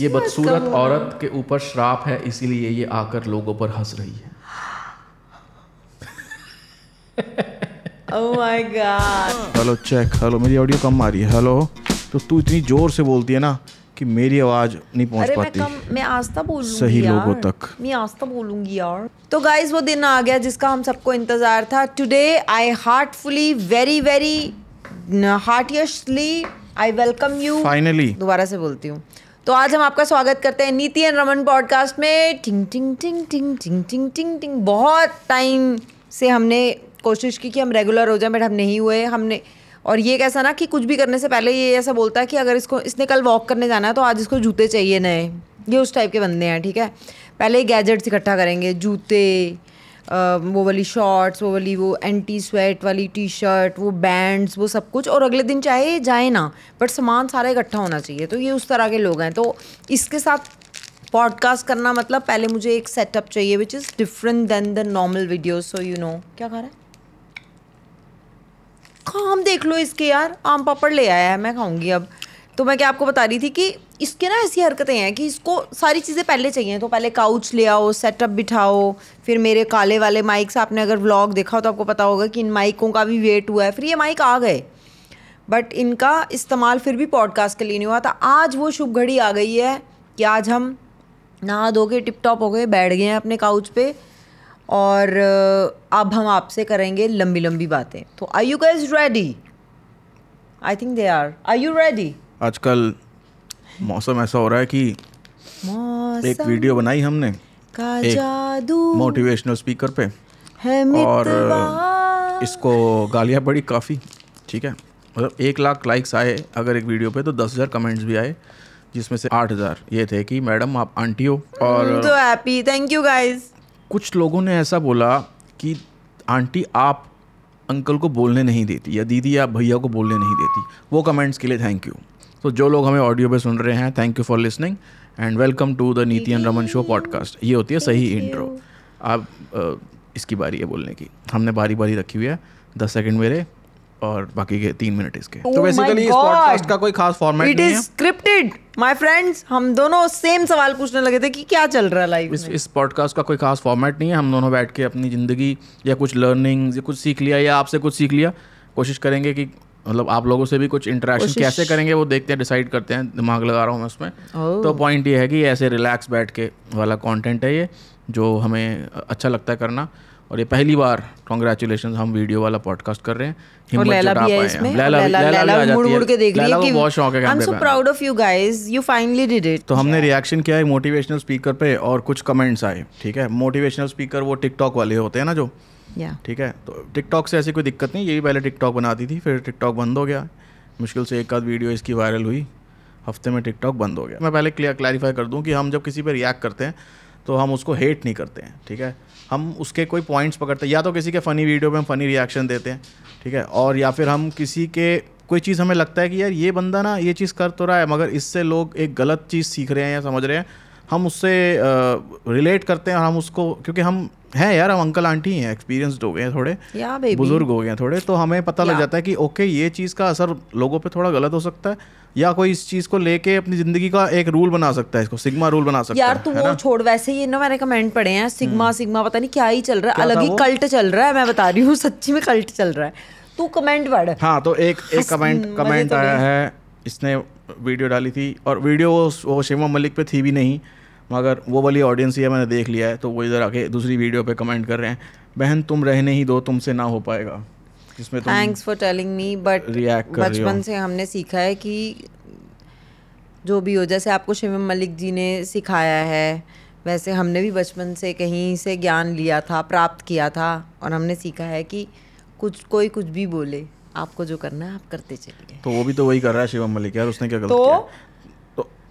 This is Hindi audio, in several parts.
ये बदसूरत औरत के ऊपर श्राप है इसीलिए ये आकर लोगों पर हंस रही है। ओह my God hello check hello मेरी ऑडियो कम आ रही है। हेलो तो तू इतनी ज़ोर से बोलती है ना कि मेरी आवाज़ नहीं पहुँच अरे मैं पाती। कम मैं आस्था बोलूँगी सही यार। लोगों तक। मैं आस्था बोलूँगी यार। तो गाइस वो दिन आ गया जिसका हम सबको इंतज़ार था। Today I heartfully very very heartily I welcome you finally दोबारा से बोलती हूँ। तो आज हम आपका स्वागत करते हैं नीति एंड रमन पॉडकास्ट में। टिंग टिंग टिंग टिंग टिंग टिंग टिंग टिंग। बहुत टाइम से हमने कोशिश की कि हम रेगुलर हो जाएँ, बट हम नहीं हुए। हमने, और ये कैसा ना कि कुछ भी करने से पहले ये ऐसा बोलता है कि अगर इसको, इसने कल वॉक करने जाना है तो आज इसको जूते चाहिए नए। ये उस टाइप के बंदे हैं, ठीक है? पहले गैजेट्स इकट्ठा करेंगे, जूते वो वाली शॉर्ट्स वो वाली वो एंटी स्वेट वाली टी शर्ट वो बैंड्स वो सब कुछ और अगले दिन चाहे जाए ना बट सामान सारा इकट्ठा होना चाहिए। तो ये उस तरह के लोग हैं। तो इसके साथ पॉडकास्ट करना मतलब पहले मुझे एक सेटअप चाहिए which is different than the normal video so you know क्या खा रहा है? काम देख लो इसके यार। आम पापड़ ले आया है, मैं खाऊँगी अब। तो मैं क्या आपको बता रही थी कि इसके ना ऐसी हरकतें हैं कि इसको सारी चीज़ें पहले चाहिए तो पहले काउच ले आओ सेटअप बिठाओ, फिर मेरे काले वाले माइक्स आपने अगर व्लॉग देखा हो तो आपको पता होगा कि इन माइकों का भी वेट हुआ है। फिर ये माइक आ गए। बट इनका इस्तेमाल फिर भी पॉडकास्ट के लिए नहीं हुआ था। आज वो शुभ घड़ी आ गई है कि आज हम नहा धो के टिप टॉप हो गए, बैठ गए हैं अपने काउच पे और अब हम आपसे करेंगे लंबी लंबी बातें। तो I you guys ready I think they are I you ready आजकल मौसम ऐसा हो रहा है कि एक वीडियो बनाई हमने एक मोटिवेशनल स्पीकर पे और इसको गालियाँ पड़ी काफ़ी ठीक है? मतलब एक लाख लाइक्स आए अगर एक वीडियो पे तो दस हज़ार कमेंट्स भी आए जिसमें से आठ हज़ार। ये थे कि मैडम आप आंटी हो और तो हैप्पी थैंक यू गाइज़ कुछ लोगों ने ऐसा बोला कि आंटी आप अंकल को बोलने नहीं देती या दीदी आप भैया को बोलने नहीं देती। वो कमेंट्स के लिए थैंक यू तो जो लोग हमें ऑडियो पे सुन रहे हैं thank you for listening and welcome to the Niti and Raman show podcast ये होती है सही इंट्रो आप इसकी बारी है बोलने की। हमने बारी बारी रखी हुई है। दस सेकंड मेरे और बाकी के तीन मिनट इसके। Oh तो बेसिकली इस पॉडकास्ट का कोई खास फॉर्मेट इट नहीं इज़ है। स्क्रिप्टेड माय फ्रेंड्स हम दोनों सेम सवाल पूछने लगे थे कि क्या चल रहा है लाइफ इस में? इस पॉडकास्ट का कोई खास फॉर्मेट नहीं है। हम दोनों बैठ के अपनी ज़िंदगी या कुछ लर्निंग या कुछ सीख लिया या आपसे कुछ सीख लिया। कोशिश करेंगे कि मतलब आप लोगों से भी कुछ इंटरेक्शन कैसे करेंगे वो देखते हैं डिसाइड करते हैं दिमाग लगा रहा हूँ मैं उसमें। तो पॉइंट ये है कि ऐसे रिलैक्स बैठ के वाला कंटेंट है ये जो हमें अच्छा लगता है करना। और ये पहली बार कॉन्ग्रेचुलेशन हम वीडियो वाला पॉडकास्ट कर रहे हैं। हिम्मत लैला भी है इसमें। लैला लैला लैला भी मुड़ मुड़ के देख रही है कि बहुत शौक है I am so proud of you guys you finally did it तो हमने रिएक्शन किया है मोटिवेशनल स्पीकर पे और कुछ कमेंट्स आए ठीक है? मोटिवेशनल स्पीकर वो टिकटॉक वाले होते हैं ना जो ठीक है? तो टिकटॉक से ऐसी कोई दिक्कत नहीं, ये भी पहले टिकटॉक बनाती थी, फिर टिकटॉक बंद हो गया। मुश्किल से एक आध वीडियो इसकी वायरल हुई, हफ़्ते में टिकटॉक बंद हो गया। मैं पहले क्लियर क्लैरिफाई कर दूँ कि हम जब किसी पर रिएक्ट करते हैं तो हम उसको हेट नहीं करते हैं, ठीक है? हम उसके कोई पॉइंट्स पकड़ते हैं, या तो किसी के फ़नी वीडियो पे हम फ़नी रिएक्शन देते हैं, ठीक है? और या फिर हम किसी के, कोई चीज़ हमें लगता है कि यार ये बंदा ना ये चीज़ कर तो रहा है, मगर इससे लोग एक गलत चीज़ सीख रहे हैं या समझ रहे हैं हम उससे रिलेट करते हैं और हम उसको क्योंकि हम हैं यार हम अंकल आंटी हैं एक्सपीरियंसड हो गए हैं थोड़े बुज़ुर्ग हो गए हैं थोड़े तो हमें पता लग जाता है कि ओके ये चीज़ का असर लोगों पे थोड़ा गलत हो सकता है या कोई इस चीज़ को लेके अपनी ज़िंदगी का एक रूल बना सकता है इसको सिग्मा रूल बना सकता यार है यार तू वो? छोड़ वैसे ही ना मैंने कमेंट पढ़े हैं सिग्मा सिग्मा पता नहीं क्या ही चल रहा है अलग ही कल्ट चल रहा है मैं बता रही हूँ सच्ची में कल्ट चल रहा है। तू कमेंट पढ़। हाँ तो एक एक कमेंट कमेंट तो आया है इसने वीडियो डाली थी और वीडियो वो वो शिवम मलिक पे थी भी नहीं मगर वो वाली ऑडियंस ही है मैंने देख लिया है तो वो इधर आके दूसरी वीडियो पे कमेंट कर रहे हैं बहन तुम रहने ही दो तुमसे ना हो पाएगा जिसमें thanks for telling me but. बचपन से हमने सीखा है कि जो भी हो जैसे आपको शिवम मलिक जी ने सिखाया है वैसे हमने भी बचपन से कहीं से ज्ञान लिया था प्राप्त किया था और हमने सीखा है कि कुछ कोई कुछ भी बोले आपको जो करना है आप करते चलिए तो वो भी तो वही कर रहा है शिवम मलिक यार उसने क्या गलत तो? किया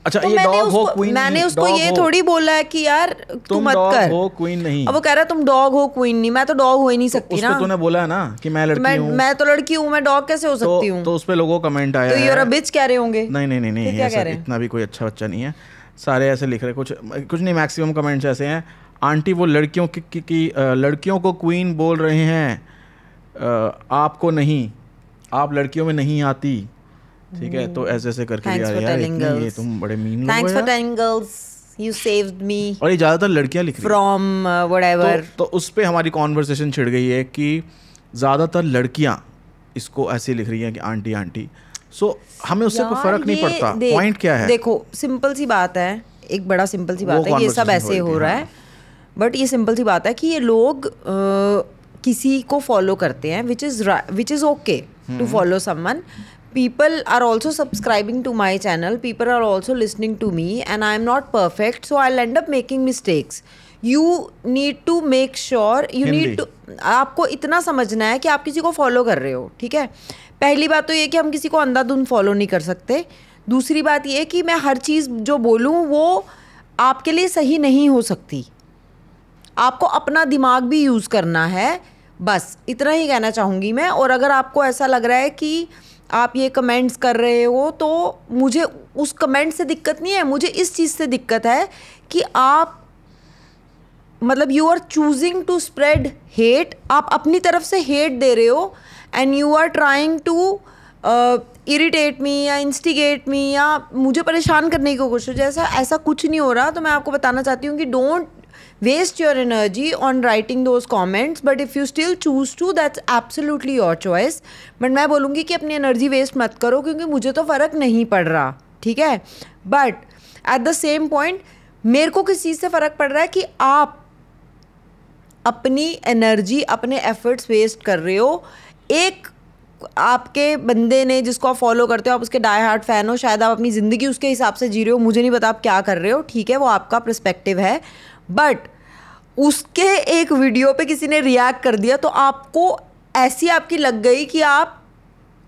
अच्छा तो ये मैंने डॉग हो उसको क्वीन मैंने उसको ये। थोड़ी बोला है कि यार तू तुम मत कर। हो क्वीन नहीं। अब वो कह रहा है तुम डॉग हो क्वीन नहीं। मैं तो डॉग हो ही नहीं सकती ना। तूने बोला है ना कि मैं तो लड़की हूँ। मैं तो लड़की हूँ मैं डॉग कैसे हो सकती तो, हूँ? तो उस पे लोगों का कमेंट आया तो यूर अ बिच कह रहे होंगे। नहीं नहीं नहीं नहीं ऐसा? इतना भी कोई अच्छा बच्चा नहीं है। सारे ऐसे लिख रहे कुछ कुछ नहीं मैक्सिमम कमेंट्स ऐसे हैं। आंटी वो लड़कियों की, की लड़कियों को क्वीन बोल रहे हैं। आपको नहीं। आप लड़कियों में नहीं आती। ठीक है? तो ऐसे ऐसे करके यार यार ये तुम बड़े मीन लोग thanks for telling girls you saved me और ये ज़्यादातर लड़कियाँ लिख रही हैं। फ्रॉम व्हाटएवर तो, तो उस पे हमारी कॉन्वर्सेशन छिड़ गई है कि ज़्यादातर लड़कियाँ इसको ऐसे लिख रही हैं कि आंटी आंटी। सो so, हमें उससे कोई फ़र्क नहीं पड़ता। पॉइंट क्या है? देखो सिंपल सी बात है एक बड़ा सिंपल सी बात है ये सब ऐसे हो रही हो रहा हाँ। है। बट ये सिंपल सी बात है कि ये लोग किसी को फॉलो करते हैं which is which is okay to follow someone people are also subscribing to my channel. People are also listening to me and i am not perfect so i'll end up making mistakes. You need to make sure you need to आपको इतना समझना है कि आप किसी को फॉलो कर रहे हो ठीक है? पहली बात तो ये कि हम किसी को अंधाधुंध फॉलो नहीं कर सकते। दूसरी बात ये कि मैं हर चीज़ जो बोलूँ वो आपके लिए सही नहीं हो सकती। आपको अपना दिमाग भी यूज़ करना है बस इतना ही कहना चाहूँगी मैं। और अगर आपको ऐसा लग रहा है कि आप ये कमेंट्स कर रहे हो तो मुझे उस कमेंट से दिक्कत नहीं है, मुझे इस चीज़ से दिक्कत है कि आप मतलब you are choosing to spread hate आप अपनी तरफ़ से हेट दे रहे हो and you are trying to irritate me या इंस्टिगेट मी या मुझे परेशान करने की कोशिश, जैसा, ऐसा कुछ नहीं हो रहा तो मैं आपको बताना चाहती हूँ कि don't waste your energy on writing those comments but if you still choose to that's absolutely your choice but मैं बोलूँगी कि अपनी एनर्जी वेस्ट मत करो, क्योंकि मुझे तो फ़र्क नहीं पड़ रहा, ठीक है? But at the same point मेरे को किस चीज़ से फ़र्क पड़ रहा है कि आप अपनी एनर्जी अपने एफर्ट्स वेस्ट कर रहे हो। एक आपके बंदे ने जिसको आप फॉलो करते हो, आप उसके डाई हार्ट फ़ैन हो, शायद आप अपनी ज़िंदगी उसके हिसाब से जी रहे हो, मुझे नहीं पता आप क्या कर रहे हो, ठीक है? वो आपका प्रस्पेक्टिव है। बट उसके एक वीडियो पे किसी ने रिएक्ट कर दिया तो आपको ऐसी आपकी लग गई कि आप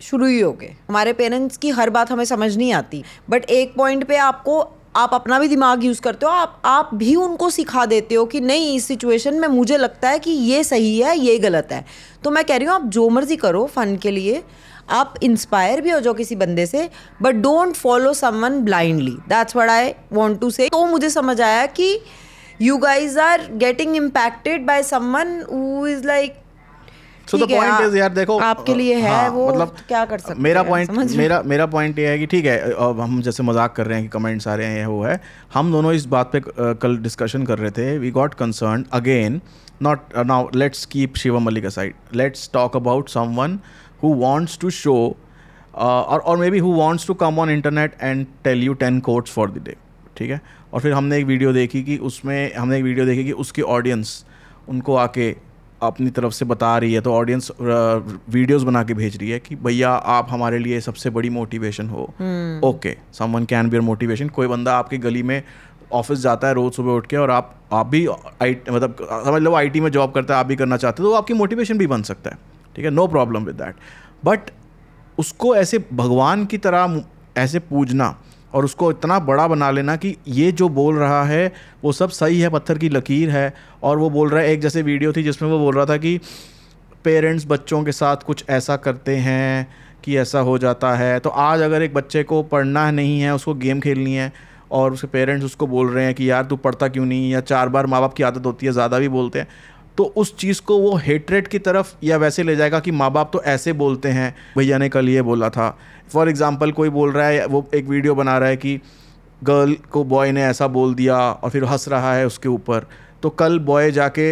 शुरू ही हो गए। हमारे पेरेंट्स की हर बात हमें समझ नहीं आती। बट एक पॉइंट पे आपको, आप अपना भी दिमाग यूज़ करते हो, आप आप भी उनको सिखा देते हो कि नहीं, इस सिचुएशन में मुझे लगता है कि ये सही है, ये गलत है। तो मैं कह रही हूँ, आप जो मर्ज़ी करो फ़न के लिए, आप इंस्पायर भी हो जाओ किसी बंदे से but don't follow someone blindly that's what I want to say तो मुझे समझ आया कि you guys are getting impacted by someone who is like so the है, पॉइंट इज़ यार देखो आपके लिए है हाँ, वो मतलब क्या कर सकते मेरा हैं, पॉइंट मेरा मेरा पॉइंट ये है कि ठीक है अब हम जैसे मज़ाक कर रहे हैं कि कमेंट्स आ रहे हैं ये वो है। हम दोनों इस बात पे कल डिस्कशन कर रहे थे। We got concern again not now let's keep Shivam Malik aside let's talk about someone who wants to show और और maybe who wants to come on internet and tell you ten quotes for the day ठीक है? और फिर हमने एक वीडियो देखी कि उसमें हमने एक वीडियो देखी कि उसकी ऑडियंस उनको आके अपनी तरफ़ से बता रही है तो ऑडियंस वीडियोस बना के भेज रही है कि भैया आप हमारे लिए सबसे बड़ी मोटिवेशन हो। Okay someone can be your motivation कोई बंदा आपकी गली में ऑफ़िस जाता है रोज़ सुबह उठ के और आप आप भी आई मतलब समझ लो आईटी में जॉब करता है आप भी करना चाहते हो तो आपकी मोटिवेशन भी बन सकता है। ठीक है? No problem with that but उसको ऐसे भगवान की तरह ऐसे पूजना और उसको इतना बड़ा बना लेना कि ये जो बोल रहा है, वो सब सही है, पत्थर की लकीर है। और वो बोल रहा है, एक जैसे वीडियो थी जिसमें वो बोल रहा था कि पेरेंट्स बच्चों के साथ कुछ ऐसा करते हैं कि ऐसा हो जाता है। तो आज अगर एक बच्चे को पढ़ना नहीं है, उसको गेम खेलनी है और उसके पेरेंट्स उसको बोल रहे हैं कि, यार, तू पढ़ता क्यों नहीं? या चार बार माँ बाप की आदत होती है, ज़्यादा भी बोलते हैं। तो उस चीज़ को वो हेटरेट की तरफ़ या वैसे ले जाएगा कि माँ बाप तो ऐसे बोलते हैं, भैया ने कल ये बोला था। फॉर एग्ज़ाम्पल कोई बोल रहा है, वो एक वीडियो बना रहा है कि गर्ल को बॉय ने ऐसा बोल दिया और फिर हंस रहा है उसके ऊपर। तो कल बॉय जाके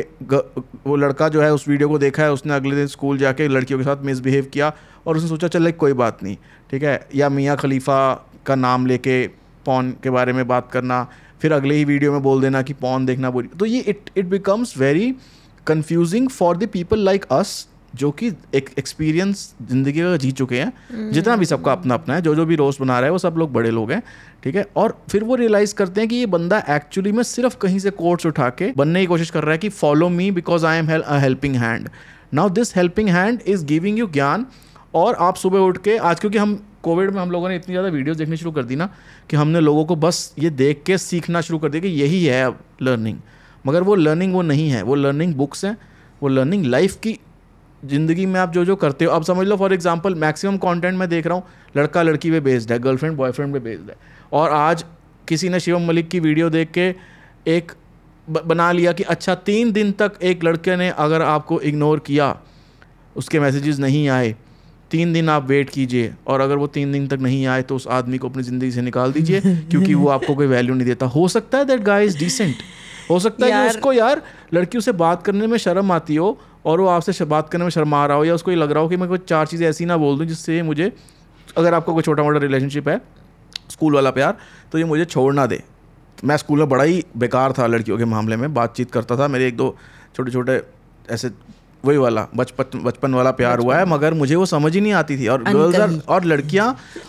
वो लड़का जो है उस वीडियो को देखा है, उसने अगले दिन स्कूल जाके लड़कियों के साथ मिसबिहेव किया और उसने सोचा, चल, कोई बात नहीं, ठीक है? या मियाँ खलीफा का नाम लेके पॉन के बारे में बात करना, फिर अगले ही वीडियो में बोल देना कि पॉन देखना बुरी। तो ये it it becomes very confusing for the people like us जो कि एक एक्सपीरियंस ज़िंदगी का जी चुके हैं। जितना भी सबका अपना अपना है जो जो भी रोस्ट बना रहा है वो सब लोग बड़े लोग हैं ठीक है? और फिर वो रियलाइज़ करते हैं कि ये बंदा एक्चुअली में सिर्फ़ कहीं से कोट्स उठा के बनने की कोशिश कर रहा है कि follow me because I am helping hand now this helping hand is giving you ज्ञान और आप सुबह उठ के आज क्योंकि हम कोविड में हम लोगों ने इतनी ज़्यादा वीडियोस देखनी शुरू कर दी ना कि हमने लोगों को बस ये देख के सीखना शुरू कर दिया कि यही है अब लर्निंग मगर वो लर्निंग वो नहीं है, वो लर्निंग बुक्स हैं, वो लर्निंग लाइफ की ज़िंदगी में आप जो जो करते हो। अब समझ लो फॉर एग्ज़ाम्पल मैक्सिमम कॉन्टेंट मैं देख रहा हूँ लड़का लड़की पे बेस्ड है गर्लफ्रेंड बॉयफ्रेंड पे बेस्ड है। और आज किसी ने शिवम मलिक की वीडियो देख के एक बना लिया कि अच्छा तीन दिन तक एक लड़के ने अगर आपको इग्नोर किया, उसके मैसेजेस नहीं आए, तीन दिन आप वेट कीजिए और अगर वो तीन दिन तक नहीं आए तो उस आदमी को अपनी ज़िंदगी से निकाल दीजिए, क्योंकि वो आपको कोई वैल्यू नहीं देता। हो सकता है दैट गाय इज़ डिसेंट हो सकता है कि उसको यार लड़की उसे बात करने में शर्म आती हो और वो आपसे बात करने में शर्मा रहा हो या उसको ये लग रहा हो कि मैं कोई चार चीज़ें ऐसी ना बोल दूँ जिससे मुझे अगर आपका कोई छोटा मोटा रिलेशनशिप है स्कूल वाला प्यार तो ये मुझे छोड़ ना दे। मैं स्कूल में बड़ा ही बेकार था लड़कियों के मामले में बातचीत करता था मेरे एक दो छोटे छोटे ऐसे वही वाला बचपन बचपन वाला प्यार हुआ है मगर मुझे वो समझ ही नहीं आती थी। और गर्ल्स आर और लड़कियाँ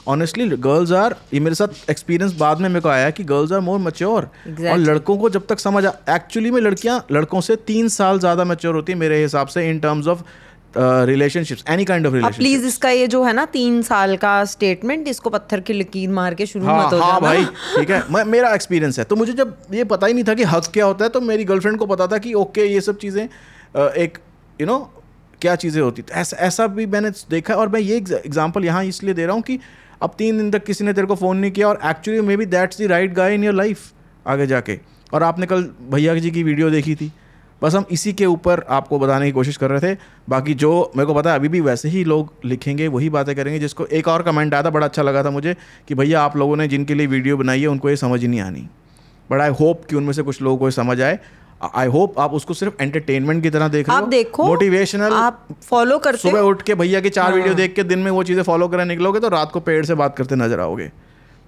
ऑनेस्टली गर्ल्स आर ये मेरे साथ एक्सपीरियंस बाद में मेरे को आया कि गर्ल्स आर मोर मैच्योर और लड़कों को जब तक समझ एक्चुअली में लड़कियाँ लड़कों से तीन साल ज़्यादा मैच्योर होती है मेरे हिसाब से in terms of relationships any kind of relationship please इसका ये जो है ना तीन साल का स्टेटमेंट इसको पत्थर की लकीर मार के शुरू हाँ मत हो हाँ जाना। भाई ठीक है मैं मेरा एक्सपीरियंस है। तो मुझे जब ये पता ही नहीं था कि हक क्या होता है तो मेरी गर्लफ्रेंड को पता था कि ओके ये सब चीज़ें एक यू नो क्या चीज़ें होती तो ऐसा ऐसा भी मैंने देखा और मैं ये एग्ज़ाम्पल यहाँ इसलिए दे रहा हूँ कि अब तीन दिन तक किसी ने तेरे को फ़ोन नहीं किया और actually maybe that's the right guy in your life आगे जाके। और आपने कल भैया जी की वीडियो देखी थी। बस हम इसी के ऊपर आपको बताने की कोशिश कर रहे थे। बाकी जो मेरे को पता है, अभी भी वैसे ही लोग लिखेंगे, वही बातें करेंगे, जिसको एक और कमेंट आया था, बड़ा अच्छा लगा था मुझे कि भैया आप लोगों ने जिनके लिए वीडियो बनाई है, उनको ये समझ नहीं आनी। बट आई होप कि उनमें से कुछ लोगों को समझ आए। आई होप आप उसको सिर्फ़ एंटरटेनमेंट की तरह देख रहे हो। आप देखो मोटिवेशनल आप फॉलो करते सुबह उठ के भैया की चार हाँ। वीडियो देख के दिन में वो चीज़ें फॉलो करने निकलोगे तो रात को पेड़ से बात करते नज़र आओगे।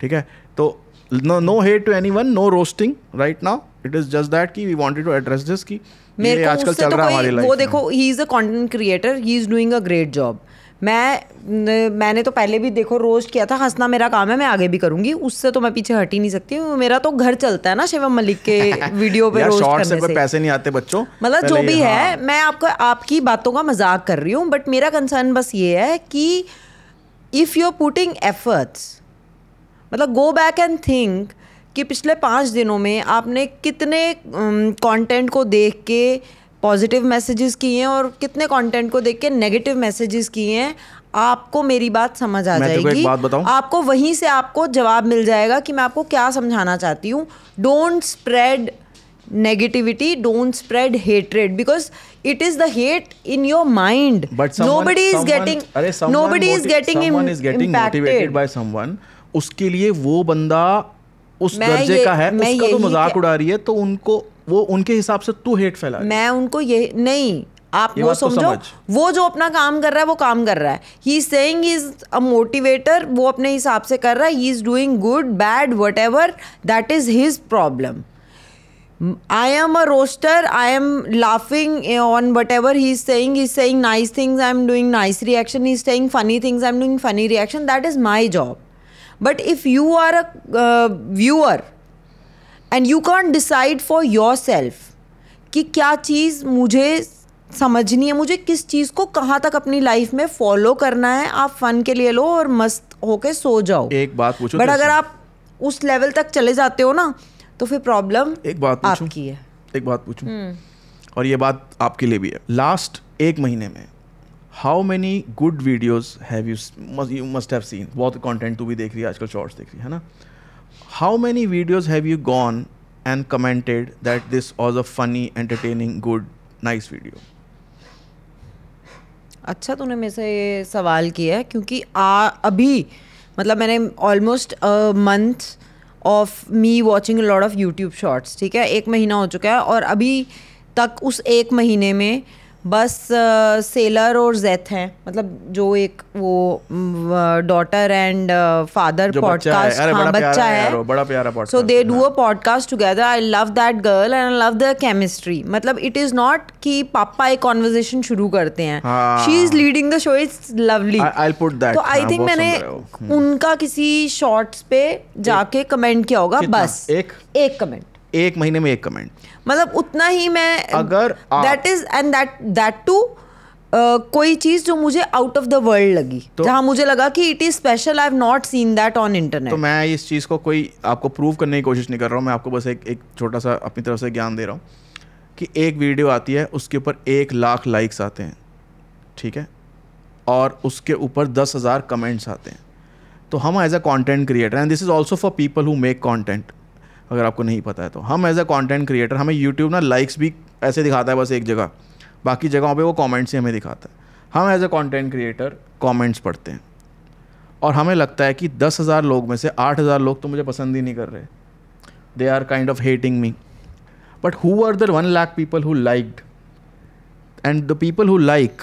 ठीक है? तो no hate to any one no roasting right now it is just that की we wanted to address this कि मेरे आजकल चल तो रहा है हमारी लाइफ वो देखो he is a content creator he is doing a great job मैं न- मैंने तो पहले भी देखो रोस्ट किया था हंसना मेरा काम है मैं आगे भी करूँगी उससे तो मैं पीछे हट ही नहीं सकती मेरा तो घर चलता है ना शिवम मलिक के वीडियो पे रोस्ट से करने से पैसे नहीं आते बच्चों मतलब जो भी है हाँ। मैं आपको आपकी बातों का मज़ाक कर रही हूँ बट मेरा कंसर्न बस ये है कि if you are putting efforts मतलब गो बैक एंड थिंक कि पिछले पाँच दिनों में आपने कितने कंटेंट को देख के पॉजिटिव मैसेजेस किए हैं और कितने कंटेंट को देख के नेगेटिव मैसेजेस किए हैं आपको मेरी बात समझ आ जाएगी। आपको वहीं से आपको जवाब मिल जाएगा कि मैं आपको क्या समझाना चाहती हूँ। Don't spread negativity don't spread hatred because it is the hate in your mind nobody is getting nobody is getting उसके लिए वो बंदा उस दर्जे का है उसका तो मज़ाक उड़ा रही है तो उनको वो उनके हिसाब से तू हेट फैला मैं उनको ये नहीं आप वो तो समझो समझ। वो जो अपना काम कर रहा है वो काम कर रहा है। He saying is a motivator वो अपने हिसाब से कर रहा है। He is doing good bad whatever that is his problem I am a roaster I am laughing on whatever he is saying is saying nice things I am doing nice reaction he is saying funny things I am doing funny reaction that is my job but if you are a viewer viewer you can't can't decide for yourself कि क्या चीज़ मुझे समझनी है मुझे किस चीज़ को कहाँ तक अपनी लाइफ में फॉलो करना है आप फन के लिए लो और मस्त होके सो जाओ। एक बात पूछो बट अगर आप उस लेवल तक चले जाते हो ना तो फिर प्रॉब्लम एक बात आपकी है। एक बात पूछूँ? और ये बात आपके लिए भी है। लास्ट एक महीने में how many good videos have you you must have seen बहुत कंटेंट तू भी देख रही है आजकल शॉर्ट्स देख रही है ना? How many videos have you gone and commented that this was a funny entertaining good nice video अच्छा तूने मेरे से ये सवाल किया है, क्योंकि आ, अभी मतलब मैंने almost month of me watching lot of YouTube shorts ठीक है? एक महीना हो चुका है और अभी तक उस एक महीने में बस सेलर और जेथ हैं। मतलब जो एक वो डॉटर एंड फादर पॉडकास्ट हाँ। बच्चा है है। बड़ा प्यारा so they do a podcast together I love that girl and I love the chemistry मतलब इट इज़ नॉट कि पापा एक कॉन्वर्जेशन शुरू करते हैं। She is leading the show it's lovely I'll put that. तो आई थिंक मैंने है। वो। उनका किसी शॉर्ट्स पे जाके कमेंट किया होगा बस। एक? एक कमेंट एक महीने में एक कमेंट मतलब उतना ही मैं अगर that is and that that to कोई चीज़ जो मुझे आउट ऑफ़ द वर्ल्ड लगी तो- जहाँ मुझे लगा कि it is special I have not seen that on internet तो मैं इस चीज़ को कोई आपको प्रूव करने की कोशिश नहीं कर रहा हूँ मैं आपको बस एक एक छोटा सा अपनी तरफ़ से ज्ञान दे रहा हूँ कि एक वीडियो आती है उसके ऊपर एक लाख लाइक्स आते हैं ठीक है? और उसके ऊपर दस हज़ार कमेंट्स आते हैं। तो हम as a content creator and this is also for people who make content अगर आपको नहीं पता है तो। हम एज अ कॉन्टेंट क्रिएटर हमें यूट्यूब ना लाइक्स भी ऐसे दिखाता है बस एक जगह। बाकी जगहों पर वो कॉमेंट्स ही हमें दिखाता है। हम as a content creator comments पढ़ते हैं। और हमें लगता है कि दस हज़ार लोग में से आठ हज़ार लोग तो मुझे पसंद ही नहीं कर रहे। They are kind of hating me but who are the one lakh people who liked and the people who like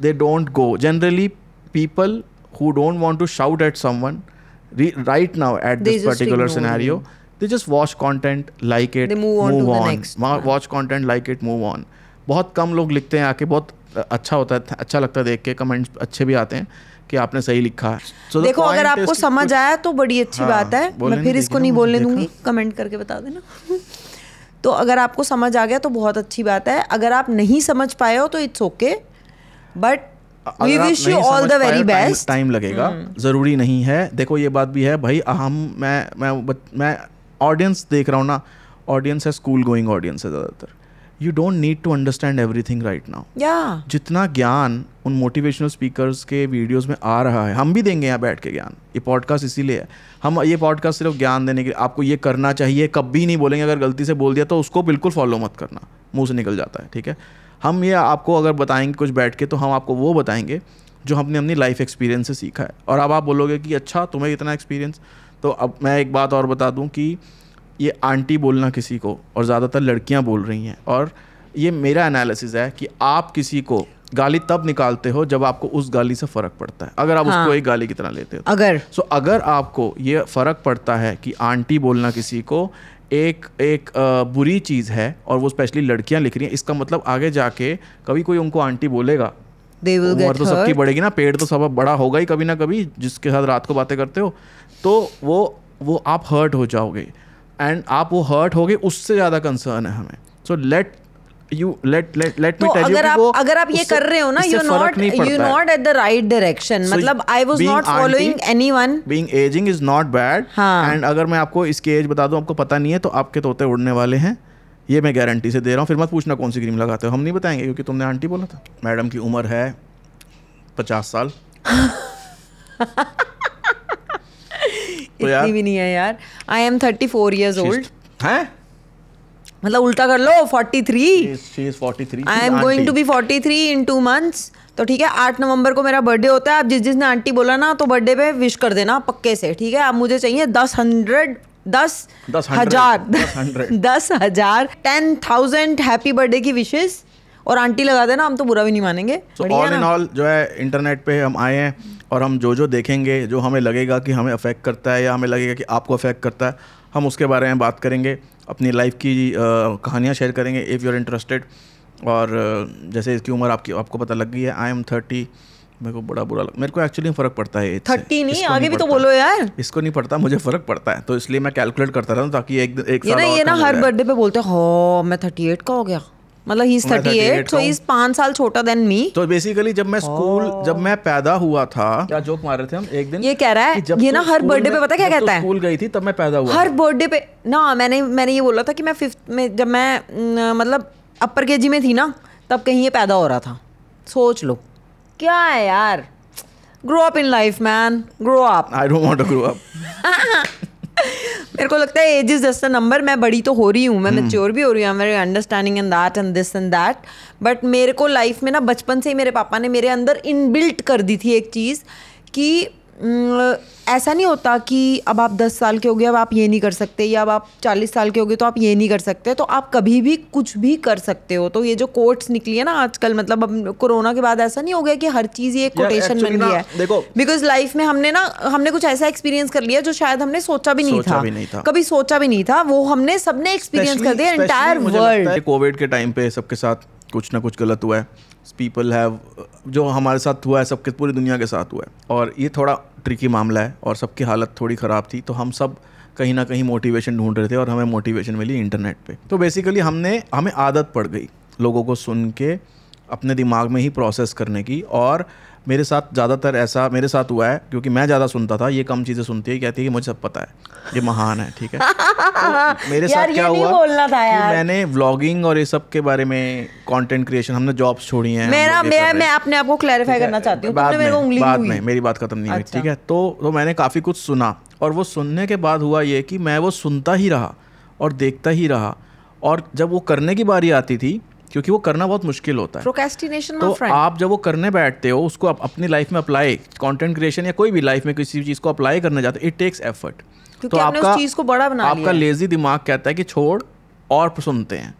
they don't go generally people who don't want to shout at re- right now at They this just particular scenario. They just watch content like it They move on to the next. Ma- one. watch content like it move on. बहुत कम लोग लिखते हैं आके बहुत अच्छा होता है अच्छा लगता है देख के कमेंट्स अच्छे भी आते हैं कि आपने सही लिखा। है So देखो अगर आपको समझ आया तो बड़ी अच्छी हाँ, बात है। मैं फिर इसको नहीं बोलने दूँगी। कमेंट करके बता देना। तो अगर आपको समझ आ गया तो बहुत अच्छी बात है। अगर आप नहीं समझ पाए हो तो it's okay but we wish you all the very best time लगेगा। हम्म। ज़रूरी नहीं है। देखो ये बात भी है भाई हम मैं मैं मैं ऑडियंस देख रहा हूँ ना ऑडियंस है स्कूल गोइंग ऑडियंस है ज़्यादातर। You don't need to understand everything right now या। जितना ज्ञान उन मोटिवेशनल स्पीकर्स के वीडियोस में आ रहा है हम भी देंगे यहाँ बैठ के ज्ञान। ये पॉडकास्ट इसीलिए है। हम ये पॉडकास्ट सिर्फ़ ज्ञान देने के लिए आपको ये करना चाहिए कभी नहीं बोलेंगे अगर गलती से बोल दिया तो उसको बिल्कुल फॉलो मत करना। मुँह से निकल जाता है ठीक है? हम ये आपको अगर बताएँगे कुछ बैठ के तो हम आपको वो बताएँगे जो हमने अपनी लाइफ एक्सपीरियंस से सीखा है। और अब आप बोलोगे कि अच्छा तुम्हें इतना एक्सपीरियंस तो अब मैं एक बात और बता दूँ कि ये आंटी बोलना किसी को और ज़्यादातर लड़कियाँ बोल रही हैं और ये मेरा एनालिसिस है कि आप किसी को गाली तब निकालते हो जब आपको उस गाली से फ़र्क पड़ता है अगर आप हाँ। उसको एक गाली की तरह लेते हो। अगर। सो so, अगर आपको ये फ़र्क पड़ता है कि आंटी बोलना किसी को एक एक बुरी चीज़ है और वो स्पेशली लड़कियाँ लिख रही हैं इसका मतलब आगे जाके कभी कोई उनको आंटी बोलेगा उम्र तो सबकी बढ़ेगी ना पेड़ तो सब बड़ा होगा ही कभी ना कभी जिसके साथ रात को बातें करते हो तो वो वो आप हर्ट हो जाओगे। एंड आप वो हर्ट हो गए उससे ज़्यादा कंसर्न है हमें। So let you let let let me tell you अगर आप अगर आप ये कर रहे हो ना you not you not at the right direction मतलब I was not following anyone being ageing is not bad. And अगर मैं आपको इसकी एज बता दूँ आपको पता नहीं है तो आपके तोते उड़ने वाले हैं। ये मैं गारंटी से दे रहा हूँ। फिर मत पूछना कौन सी क्रीम लगाते हो। हम नहीं बताएँगे क्योंकि तुमने आंटी बोला था। मैडम की उम्र है पचास साल। इतनी भी नहीं है यार। I am thirty four years old हैं? मतलब उल्टा कर लो forty three she is 43 I am going to be forty three in two months तो ठीक है आठ नवंबर को मेरा बर्थडे होता है। आप जिस जिसने आंटी बोला ना तो बर्थडे पे विश कर देना पक्के से ठीक है? आप मुझे चाहिए दस हंड्रेड दस दस हज़ार दस हज़ार टेन थाउज़ेंड हैप्पी बर्थडे की विशेष और आंटी लगा देना हम तो बुरा भी नहीं मानेंगे। ऑल इन ऑल जो है इंटरनेट पे हम आए हैं। और हम जो जो देखेंगे जो हमें लगेगा कि हमें अफेक्ट करता है या हमें लगेगा कि आपको अफेक्ट करता है हम उसके बारे में बात करेंगे अपनी लाइफ की कहानियाँ शेयर करेंगे इफ़ यू आर इंटरेस्टेड और जैसे इसकी उम्र आपकी आपको पता लग गई है आई एम थर्टी मेरे को बड़ा बुरा लग मेरे को एक्चुअली फ़र्क पड़ता है थर्टी नहीं आगे भी तो बोलो यार। इसको नहीं पड़ता मुझे फ़र्क पड़ता है। तो इसलिए मैं कैलकुलेट करता रहता हूँ ताकि एक एक ये ना ये ना हर बर्थडे पे बोलते हैं हो मैं थर्टी एट का हो गया। मतलब he is thirty eight so is पाँच साल छोटा देन मी तो बेसिकली जब मैं स्कूल जब मैं पैदा हुआ था क्या जोक मार रहे थे हम? एक दिन ये कह रहा है, ये ना हर birthday पे पता क्या कहता है? स्कूल गई थी तब मैं पैदा हुआ हर बर्थडे पे ना मैंने मैंने ये बोला था कि मैं फिफ्थ में जब मैं मतलब अपर के में थी ना तब कहीं ये पैदा हो रहा था। सोच लो। क्या है यार? Grow up in life man grow up I don't want to grow up मेरे को लगता है age is just a number मैं बड़ी तो हो रही हूँ मैं। मेच्योर भी हो रही हूँ मेरे understanding in that and this and that but मेरे को लाइफ में ना बचपन से ही मेरे पापा ने मेरे अंदर इनबिल्ट कर दी थी एक चीज़ कि ऐसा नहीं होता कि अब आप 10 साल के हो गए अब आप ये नहीं कर सकते या अब आप 40 साल के हो गए तो आप ये नहीं कर सकते तो आप कभी भी कुछ भी कर सकते हो। तो ये जो कोट्स निकली है ना आजकल मतलब अब कोरोना के बाद ऐसा नहीं हो गया कि हर चीज़ ये कोटेशन बन गया है। देखो- बिकॉज़ लाइफ में हमने ना हमने कुछ ऐसा एक्सपीरियंस कर लिया जो शायद हमने सोचा भी नहीं सोचा था। भी नहीं था। कभी सोचा भी नहीं था वो हमने सबने एक्सपीरियंस कर दिया एंटायर वर्ल्ड कोविड के टाइम पे सबके साथ कुछ ना कुछ गलत हुआ है। पीपल हैव जो हमारे साथ हुआ है, सबके, पूरी दुनिया के साथ हुआ है। और ये थोड़ा ट्रिकी मामला है और सबकी हालत थोड़ी ख़राब थी तो हम सब कहीं ना कहीं मोटिवेशन ढूंढ रहे थे और हमें मोटिवेशन मिली इंटरनेट पे। तो बेसिकली हमने, हमें आदत पड़ गई लोगों को सुन के अपने दिमाग में ही प्रोसेस करने की और मेरे साथ ज़्यादातर ऐसा मेरे साथ हुआ है क्योंकि मैं ज़्यादा सुनता था ये कम चीज़ें सुनती है कहती है कि मुझे सब पता है ये महान है ठीक है तो मेरे साथ क्या हुआ बोलना था कि यार। मैंने व्लॉगिंग और ये सब के बारे में कंटेंट क्रिएशन हमने जॉब्स छोड़ी हैं मेरा मैं मैं अपने आप को क्लैरिफाई करना चाहती हूँ में- बाद में मेरी बात खत्म नहीं हुई अच्छा। ठीक है तो तो मैंने काफ़ी कुछ सुना और वो सुनने के बाद हुआ ये कि मैं वो सुनता ही रहा और देखता ही रहा और जब वो करने की बारी आती थी क्योंकि वो करना बहुत मुश्किल होता है। प्रोकेस्टिनेशन तो आप जब वो करने बैठते हो उसको आप अपनी लाइफ में अप्लाई कंटेंट क्रिएशन या कोई भी लाइफ में किसी चीज़ को अप्लाई करने जाते हो इट टेक्स एफर्ट तो आपका उस चीज़ को बड़ा बना आपका लिया लेजी दिमाग कहता है कि छोड़ और सुनते हैं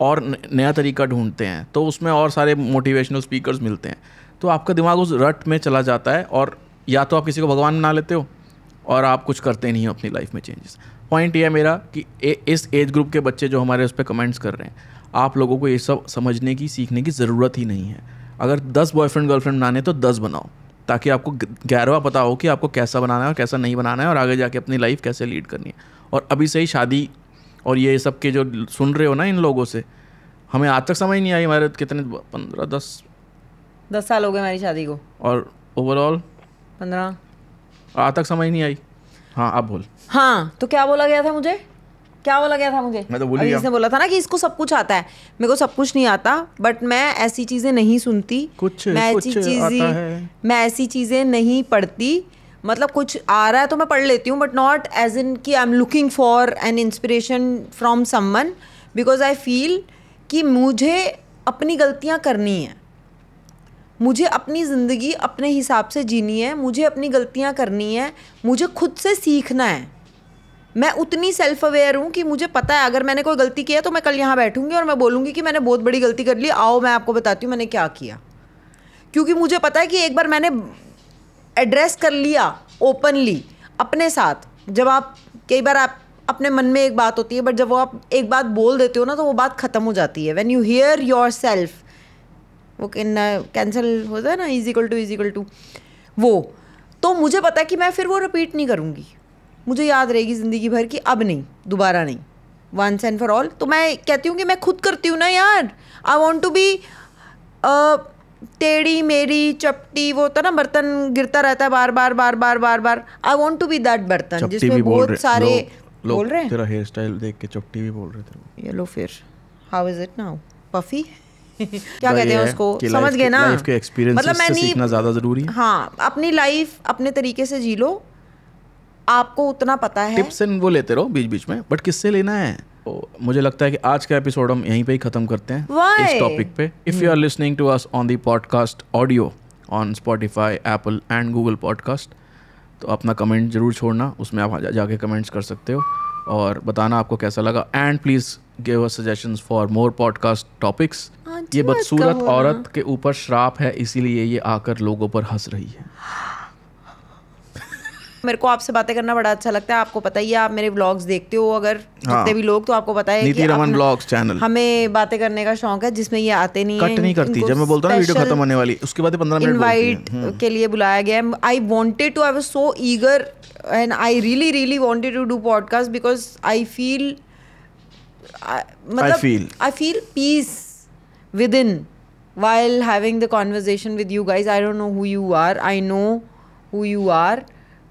और नया तरीका ढूंढते हैं तो उसमें और सारे मोटिवेशनल स्पीकर्स मिलते हैं। तो आपका दिमाग उस रट में चला जाता है और या तो आप किसी को भगवान बना लेते हो और आप कुछ करते नहीं हो अपनी लाइफ में चेंजेस पॉइंट ये है मेरा कि ए, इस एज ग्रुप के बच्चे जो हमारे उस पर कमेंट्स कर रहे हैं आप लोगों को ये सब समझने की सीखने की ज़रूरत ही नहीं है। अगर दस बॉयफ्रेंड गर्लफ्रेंड बनाने तो दस बनाओ ताकि आपको ग्यारहवा पता हो कि आपको कैसा बनाना है और कैसा नहीं बनाना है और आगे जाके अपनी लाइफ कैसे लीड करनी है। और अभी से ही शादी और ये सब के जो सुन रहे हो ना इन लोगों से हमें आज तक समझ नहीं आई हमारे कितने पंद्रह दस। दस साल हो गए हमारी शादी को। और ओवरऑल पंद्रह। आज तक समझ नहीं आई। हाँ आप बोल। हाँ तो क्या बोला गया था मुझे? क्या बोला गया था मुझे? मैं तो भूल गया। इसने बोला था ना कि इसको सब कुछ आता है। मेरे को सब कुछ नहीं आता बट मैं ऐसी चीज़ें नहीं सुनती। कुछ- मैं ऐसी चीज़ें मैं ऐसी चीज़ें नहीं पढ़ती। मतलब कुछ आ रहा है तो मैं पढ़ लेती हूँ बट नॉट एज इन कि I am looking for an inspiration from someone because I feel कि मुझे अपनी गलतियाँ करनी है। मुझे अपनी ज़िंदगी अपने हिसाब से जीनी है मुझे अपनी गलतियाँ करनी है मुझे खुद से सीखना है। मैं उतनी सेल्फ अवेयर हूँ कि मुझे पता है, अगर मैंने कोई गलती किया तो मैं कल यहाँ बैठूँगी और मैं बोलूँगी कि मैंने बहुत बड़ी गलती कर ली, आओ मैं आपको बताती हूँ मैंने क्या किया। क्योंकि मुझे पता है कि एक बार मैंने एड्रेस कर लिया ओपनली अपने साथ। जब आप, कई बार आप, अपने मन में एक बात होती है बट जब वो आप एक बात बोल देते हो ना तो वो बात ख़त्म हो जाती है। When you hear yourself वो कैंसिल होता है ना is equal to is equal to वो। तो मुझे पता है कि मैं फिर वो रिपीट नहीं करूँगी। मुझे याद रहेगी ज़िंदगी भर कि अब नहीं दोबारा नहीं। वंस एंड फॉर ऑल तो मैं कहती हूँ कि मैं खुद करती हूँ ना यार। आई वॉन्ट टू बी टेढ़ी मेरी चपटी वो होता ना बर्तन गिरता रहता है बार बार बार बार बार बार। I want to be that बर्तन जिसमें बहुत सारे लोग बोल रहे हैं। तेरा हेयर स्टाइल देख के चपटी भी बोल रहे थे ये लो फिर। How is it now puffy क्या कहते हैं उसको? समझ गए ना? लाइफ के एक्सपीरियंस मतलब मैं नहीं सीखना ज़्यादा ज़रूरी है। हाँ अपनी लाइफ अपने तरीके से जी लो। आपको उतना पता है? टिप्स एंड वो लेते रहो बीच बीच में बट किससे लेना है? तो मुझे लगता है कि आज का एपिसोड हम यहीं पे ही खत्म करते हैं। Why? इस टॉपिक पे if you are listening to us on the podcast audio on Spotify Apple and Google podcast तो अपना कमेंट ज़रूर छोड़ना उसमें आप जा, जाके कमेंट्स कर सकते हो और बताना आपको कैसा लगा। And please give us suggestions for more podcast topics ये बदसूरत औरत के ऊपर श्राप है इसीलिए ये आकर लोगों पर हंस रही है। मेरे को आपसे बातें करना बड़ा अच्छा लगता है। आपको पता ही है आप मेरे ब्लॉग्स देखते हो अगर जितने हाँ। भी लोग तो आपको पता है नीति कि रमन ब्लॉग्स चैनल हमें बातें करने का शौक है जिसमें ये आते नहीं कट नहीं करती। जब मैं बोलता हूँ वीडियो खत्म होने वाली उसके बाद पंद्रह मिनट बोलती हम्म। इनवाइट के लिए बुलाया गया है। I wanted to I was so eager and I really really wanted to do podcast because I feel मतलब. I feel peace with in while having the conversation with you guys. I don't know who you are. I know who you are.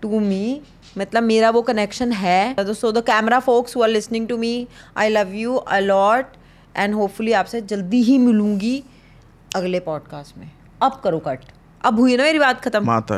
To me मतलब मेरा वो कनेक्शन है। सो द कैमरा फोक्स हुआ listening to me I love you a lot and hopefully आपसे जल्दी ही मिलूँगी अगले पॉडकास्ट में। अब करो कट अब हुई ना मेरी बात खत्म? माता